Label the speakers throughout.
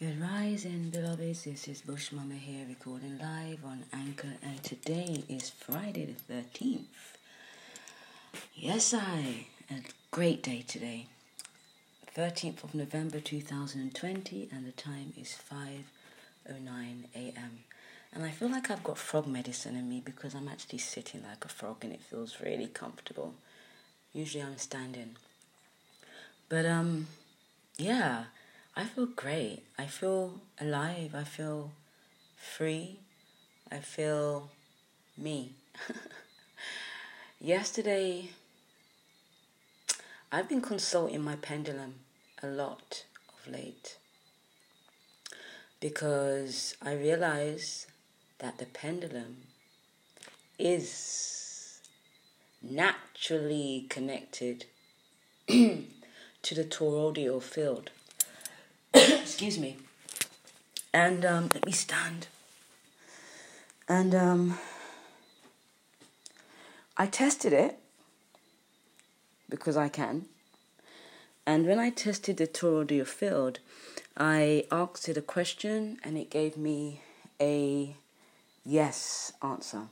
Speaker 1: Good rising, beloveds. This is Bush Mama here, recording live on Anchor, and today is Friday the 13th. Yes, I. A great day today. 13th of November 2020, and the time is 5.09 a.m. And I feel like I've got frog medicine in me because I'm actually sitting like a frog and it feels really comfortable. Usually I'm standing. But, um, yeah I feel great. I feel alive. I feel free. I feel me. Yesterday, I've been consulting my pendulum a lot of late because I realize that the pendulum is naturally connected to the toroidal field. Excuse me. And um, let me stand. And um, I tested it because I can. And when I tested the toroidal field, I asked it a question and it gave me a yes answer.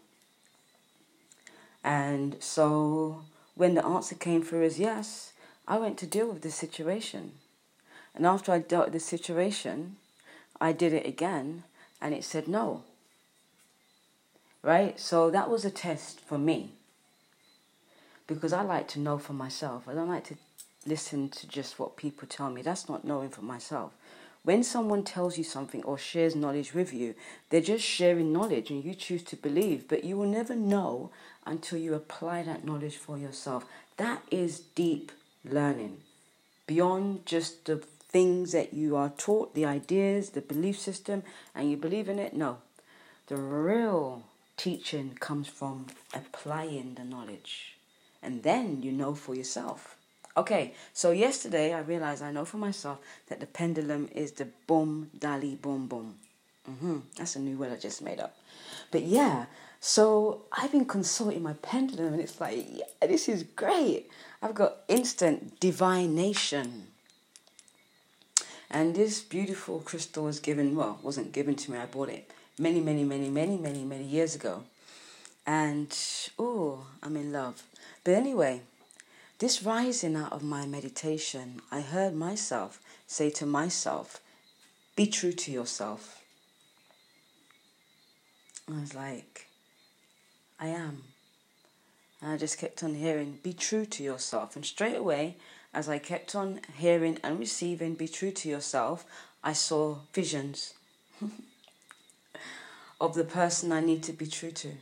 Speaker 1: And so when the answer came through as yes, I went to deal with the situation. And after I dealt with the situation, I did it again and it said no. Right? So that was a test for me. Because I like to know for myself. I don't like to listen to just what people tell me. That's not knowing for myself. When someone tells you something or shares knowledge with you, they're just sharing knowledge and you choose to believe, but you will never know until you apply that knowledge for yourself. That is deep learning. Beyond just the things that you are taught, the ideas, the belief system, and you believe in it. No. The real teaching comes from applying the knowledge. And then you know for yourself. Okay, so yesterday I realized I know for myself that the pendulum is the boom, dali, boom, boom. Mm-hmm. That's a new word I just made up. But yeah, so I've been consulting my pendulum and it's like, yeah, this is great. I've got instant divination. And this beautiful crystal was given, well, wasn't given to me, I bought it many, many, many, many, many, many years ago. And, oh, I'm in love. But anyway, this rising out of my meditation, I heard myself say to myself, be true to yourself. I was like, I am. And I just kept on hearing, be true to yourself. And straight away, as I kept on hearing and receiving, be true to yourself, I saw visions of the person I need to be true to.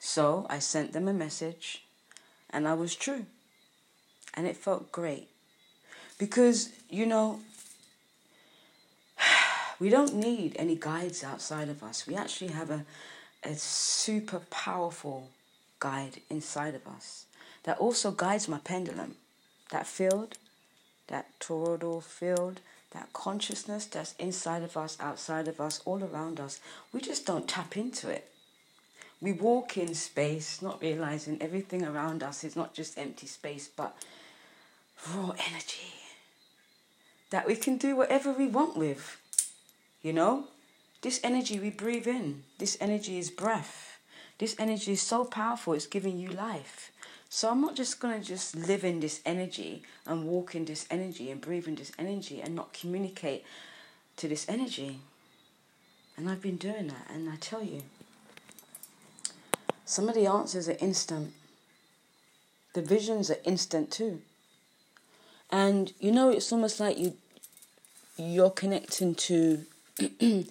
Speaker 1: So I sent them a message and I was true. And it felt great. Because, you know, we don't need any guides outside of us. We actually have a, a super powerful guide inside of us that also guides my pendulum that field, that toroidal field, that consciousness that's inside of us, outside of us, all around us, we just don't tap into it. We walk in space, not realizing everything around us is not just empty space, but raw energy that we can do whatever we want with. You know? This energy we breathe in, this energy is breath. This energy is so powerful, it's giving you life. So I'm not just going to just live in this energy and walk in this energy and breathe in this energy and not communicate to this energy. And I've been doing that, and I tell you, some of the answers are instant. The visions are instant too. And you know, it's almost like you you're connecting to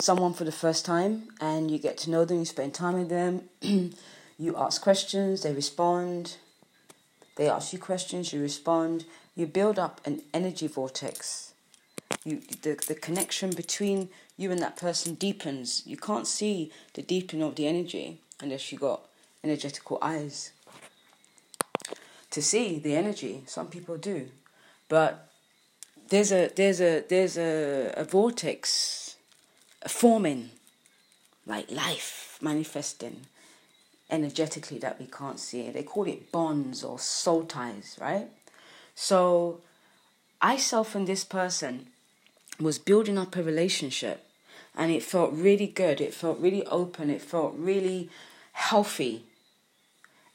Speaker 1: someone for the first time, and you get to know them, you spend time with them. You ask questions, they respond. They ask you questions, you respond. You build up an energy vortex. You, the, the connection between you and that person deepens. You can't see the deepening of the energy unless you got energetical eyes to see the energy. Some people do, but there's a there's a there's a, a vortex forming, like life manifesting energetically that we can't see. They call it bonds or soul ties, right? So I self and this person was building up a relationship and it felt really good. It felt really open. It felt really healthy.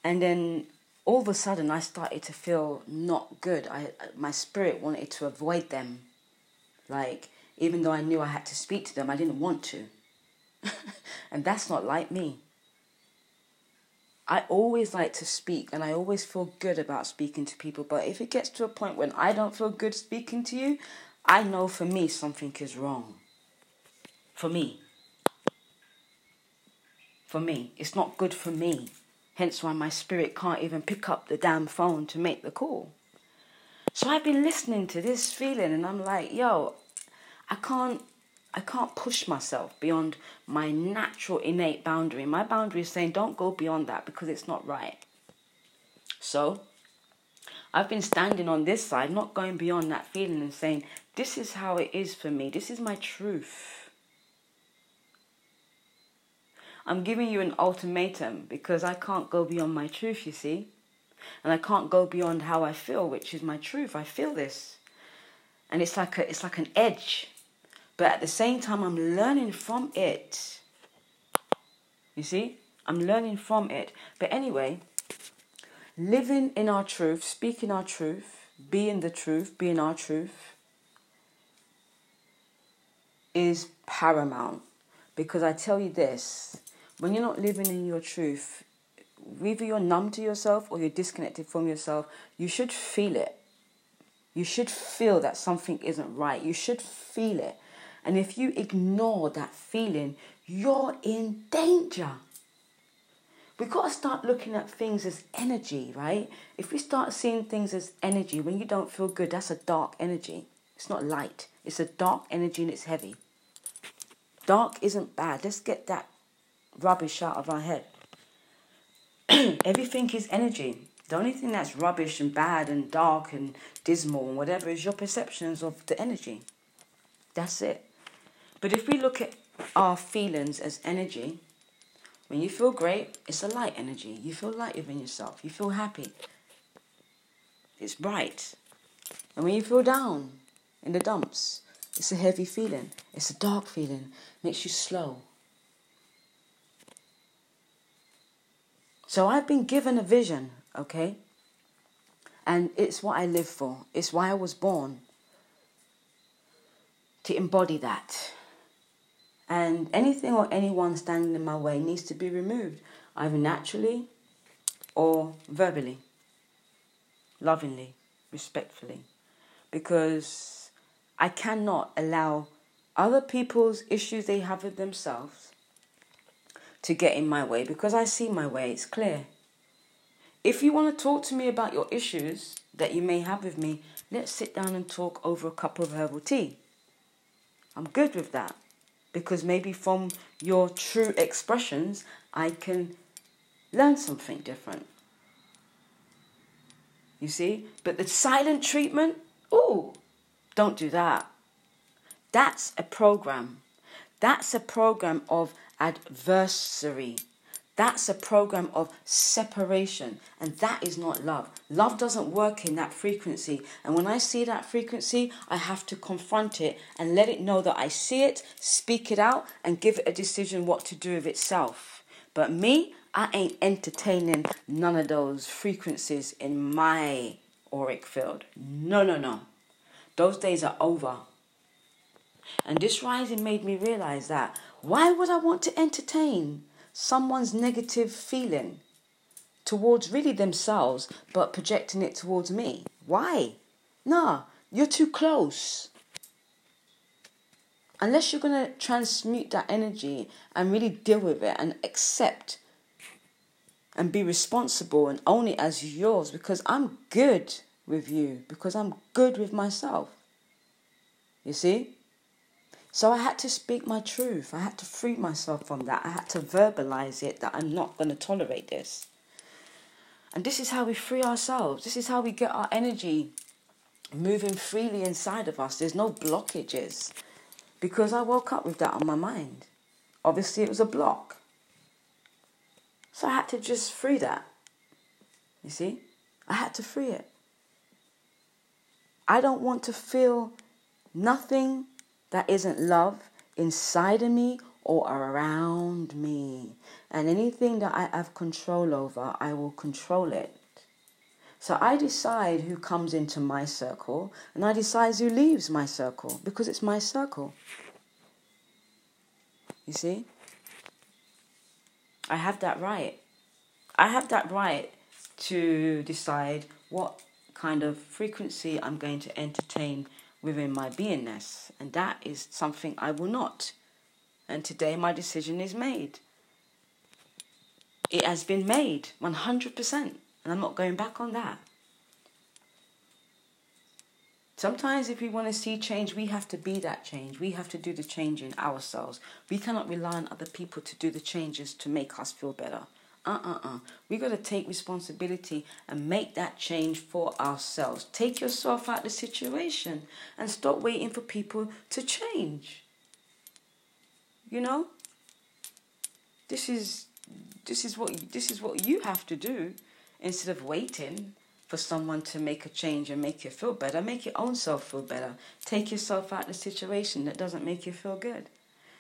Speaker 1: And then all of a sudden, I started to feel not good. I my spirit wanted to avoid them, like even though I knew I had to speak to them, I didn't want to. and that's not like me. I always like to speak and I always feel good about speaking to people. But if it gets to a point when I don't feel good speaking to you, I know for me something is wrong. For me. For me. It's not good for me. Hence why my spirit can't even pick up the damn phone to make the call. So I've been listening to this feeling and I'm like, yo, I can't I can't push myself beyond my natural innate boundary. My boundary is saying don't go beyond that because it's not right. So I've been standing on this side, not going beyond that feeling and saying, This is how it is for me. This is my truth. I'm giving you an ultimatum because I can't go beyond my truth, you see. And I can't go beyond how I feel, which is my truth. I feel this. And it's like a, it's like an edge. But at the same time I'm learning from it. You see? I'm learning from it. But anyway, living in our truth, speaking our truth, being the truth, being our truth is paramount. Because I tell you this, when you're not living in your truth, whether you're numb to yourself or you're disconnected from yourself, you should feel it. You should feel that something isn't right. You should feel it. And if you ignore that feeling, you're in danger. We've got to start looking at things as energy, right? If we start seeing things as energy, when you don't feel good, that's a dark energy. It's not light, it's a dark energy and it's heavy. Dark isn't bad. Let's get that rubbish out of our head. Everything is energy. The only thing that's rubbish and bad and dark and dismal and whatever is your perceptions of the energy. That's it. But if we look at our feelings as energy, when you feel great, it's a light energy. You feel light within yourself. You feel happy. It's bright. And when you feel down in the dumps, it's a heavy feeling. It's a dark feeling. Makes you slow. So I've been given a vision, okay? And it's what I live for. It's why I was born. To embody that. And anything or anyone standing in my way needs to be removed, either naturally or verbally, lovingly, respectfully. Because I cannot allow other people's issues they have with themselves to get in my way because I see my way, it's clear. If you want to talk to me about your issues that you may have with me, let's sit down and talk over a cup of herbal tea. I'm good with that because maybe from your true expressions, I can learn something different. You see? But the silent treatment, oh, don't do that. That's a program. That's a program of adversary. That's a program of separation, and that is not love. Love doesn't work in that frequency. And when I see that frequency, I have to confront it and let it know that I see it, speak it out, and give it a decision what to do with itself. But me, I ain't entertaining none of those frequencies in my auric field. No, no, no. Those days are over. And this rising made me realize that why would I want to entertain someone's negative feeling towards really themselves, but projecting it towards me? Why? Nah, you're too close. Unless you're going to transmute that energy and really deal with it and accept and be responsible and own it as yours because I'm good with you, because I'm good with myself. You see? So I had to speak my truth. I had to free myself from that. I had to verbalize it that I'm not going to tolerate this. And this is how we free ourselves. This is how we get our energy moving freely inside of us. There's no blockages. Because I woke up with that on my mind. Obviously, it was a block. So I had to just free that. You see? I had to free it. I don't want to feel nothing that isn't love inside of me or around me. And anything that I have control over, I will control it. So I decide who comes into my circle and I decide who leaves my circle because it's my circle. You see? I have that right. I have that right to decide what kind of frequency I'm going to entertain within my beingness. And that is something I will not. And today my decision is made. It has been made 100%. And I'm not going back on that. Sometimes, if we want to see change, we have to be that change. We have to do the change in ourselves. We cannot rely on other people to do the changes to make us feel better. Uh uh uh. We got to take responsibility and make that change for ourselves. Take yourself out of the situation and stop waiting for people to change. You know? This is this is what this is what you have to do instead of waiting for someone to make a change and make you feel better. Make your own self feel better. Take yourself out of the situation that doesn't make you feel good.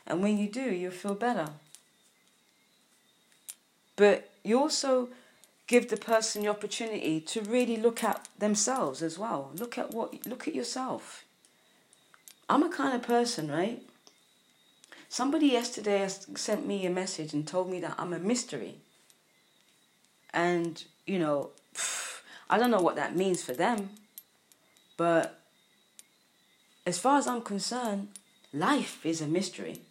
Speaker 1: And when you do, you'll feel better. But you also give the person the opportunity to really look at themselves as well. Look at what look at yourself. I'm a kind of person, right? Somebody yesterday sent me a message and told me that I'm a mystery. And, you know, I don't know what that means for them, but as far as I'm concerned, life is a mystery.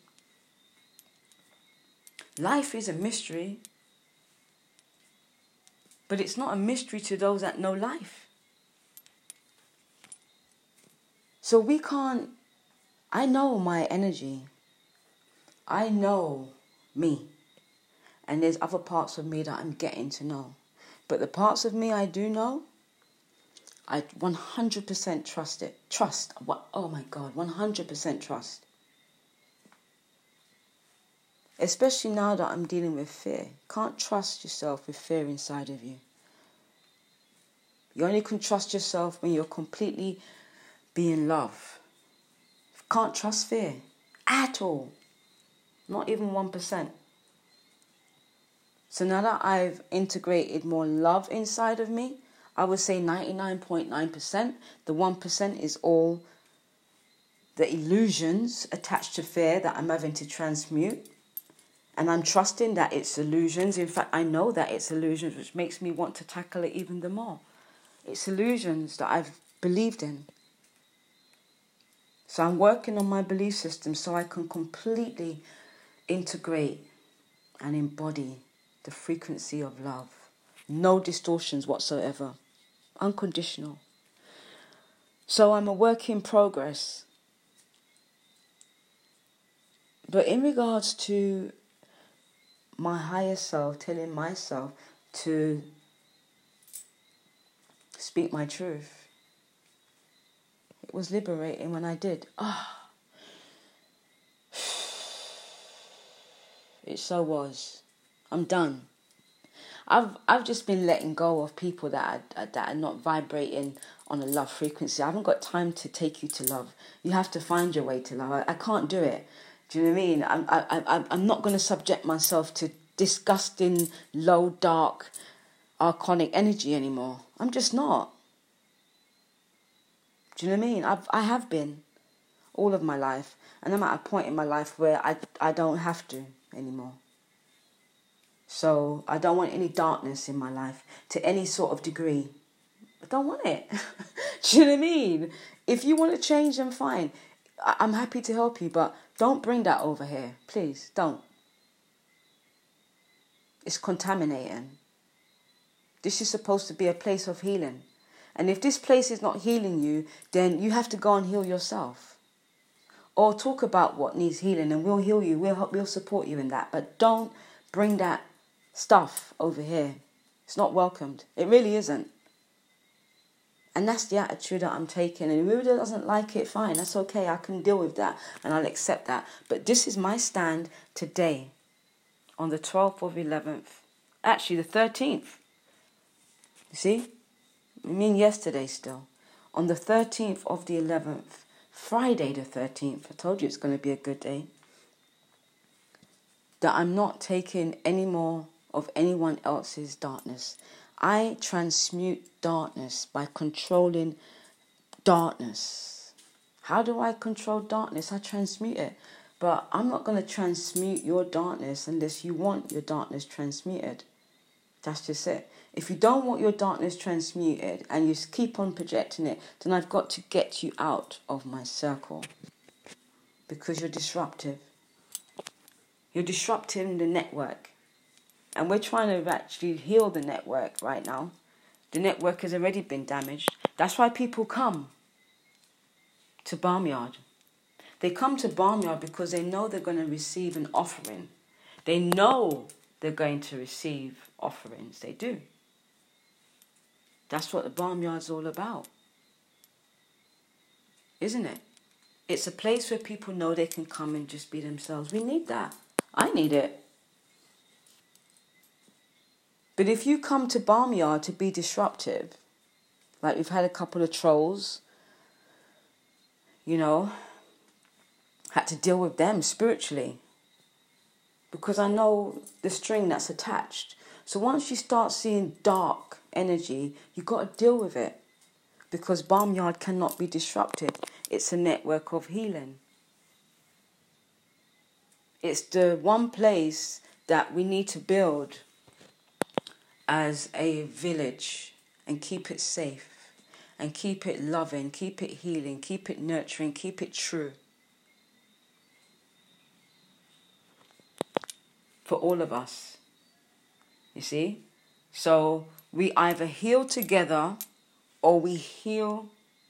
Speaker 1: Life is a mystery, but it's not a mystery to those that know life. So we can't, I know my energy, I know me, and there's other parts of me that I'm getting to know. But the parts of me I do know, I 100% trust it. Trust. What? Oh my God, 100% trust. Especially now that I'm dealing with fear. Can't trust yourself with fear inside of you. You only can trust yourself when you're completely being love. Can't trust fear at all. Not even 1%. So now that I've integrated more love inside of me, I would say 99.9%. The 1% is all the illusions attached to fear that I'm having to transmute. And I'm trusting that it's illusions. In fact, I know that it's illusions, which makes me want to tackle it even the more. It's illusions that I've believed in. So I'm working on my belief system so I can completely integrate and embody the frequency of love. No distortions whatsoever. Unconditional. So I'm a work in progress. But in regards to my higher self telling myself to speak my truth, it was liberating when I did. Ah. It so was. I'm done. I've I've just been letting go of people that are, that are not vibrating on a love frequency. I haven't got time to take you to love. You have to find your way to love. I, I can't do it. Do you know what I mean? I'm I, I I'm not going to subject myself to disgusting, low, dark, archonic energy anymore. I'm just not. Do you know what I mean? I've I have been all of my life, and I'm at a point in my life where I I don't have to anymore. So I don't want any darkness in my life to any sort of degree. I don't want it. Do you know what I mean? If you want to change, then fine. I'm happy to help you, but don't bring that over here. Please, don't. It's contaminating. This is supposed to be a place of healing. And if this place is not healing you, then you have to go and heal yourself. Or talk about what needs healing and we'll heal you. We'll, help, we'll support you in that. But don't bring that stuff over here. It's not welcomed. It really isn't. And that's the attitude that I'm taking. And whoever doesn't like it, fine, that's okay. I can deal with that and I'll accept that. But this is my stand today on the 12th of 11th. Actually, the 13th. You see? I mean, yesterday still. On the 13th of the 11th, Friday the 13th, I told you it's going to be a good day, that I'm not taking any more of anyone else's darkness. I transmute darkness by controlling darkness. How do I control darkness? I transmute it. But I'm not going to transmute your darkness unless you want your darkness transmuted. That's just it. If you don't want your darkness transmuted and you keep on projecting it, then I've got to get you out of my circle because you're disruptive. You're disrupting the network. And we're trying to actually heal the network right now. The network has already been damaged. That's why people come to Barnyard. They come to Barnyard because they know they're going to receive an offering. They know they're going to receive offerings. They do. That's what the Barnyard's all about. Isn't it? It's a place where people know they can come and just be themselves. We need that. I need it. But if you come to Barnyard to be disruptive, like we've had a couple of trolls, you know, had to deal with them spiritually because I know the string that's attached. So once you start seeing dark energy, you've got to deal with it because Barnyard cannot be disrupted. It's a network of healing. It's the one place that we need to build as a village and keep it safe and keep it loving, keep it healing, keep it nurturing, keep it true. For all of us. You see? So we either heal together or we heal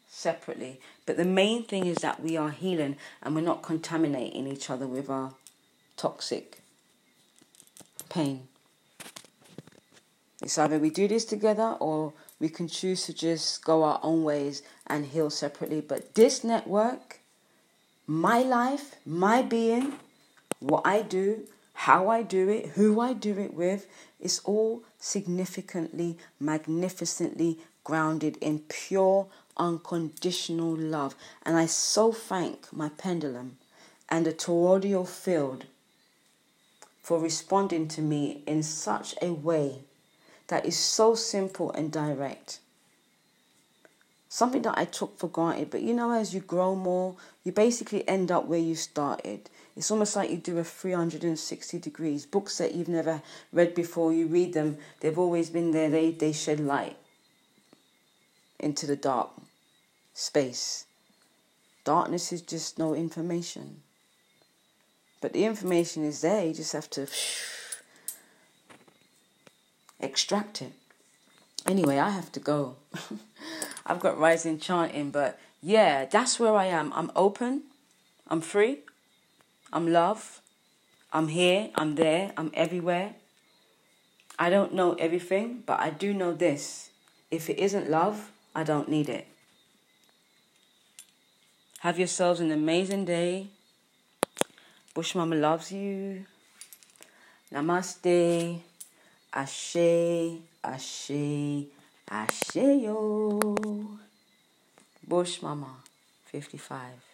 Speaker 1: separately. But the main thing is that we are healing and we're not contaminating each other with our toxic pain. It's either we do this together or we can choose to just go our own ways and heal separately. But this network, my life, my being, what I do, how I do it, who I do it with, is all significantly, magnificently grounded in pure, unconditional love. And I so thank my pendulum and the toroidal field for responding to me in such a way that is so simple and direct. Something that I took for granted, but you know, as you grow more, you basically end up where you started. It's almost like you do a 360 degrees. Books that you've never read before, you read them, they've always been there, they, they shed light into the dark space. Darkness is just no information. But the information is there, you just have to extract it. Anyway, I have to go. I've got rising chanting, but yeah, that's where I am. I'm open, I'm free, I'm love, I'm here, I'm there, I'm everywhere. I don't know everything, but I do know this. If it isn't love, I don't need it. Have yourselves an amazing day. Bush Mama loves you. Namaste. Ashe, Ashe, Ashe yo. Bush Mama, 55.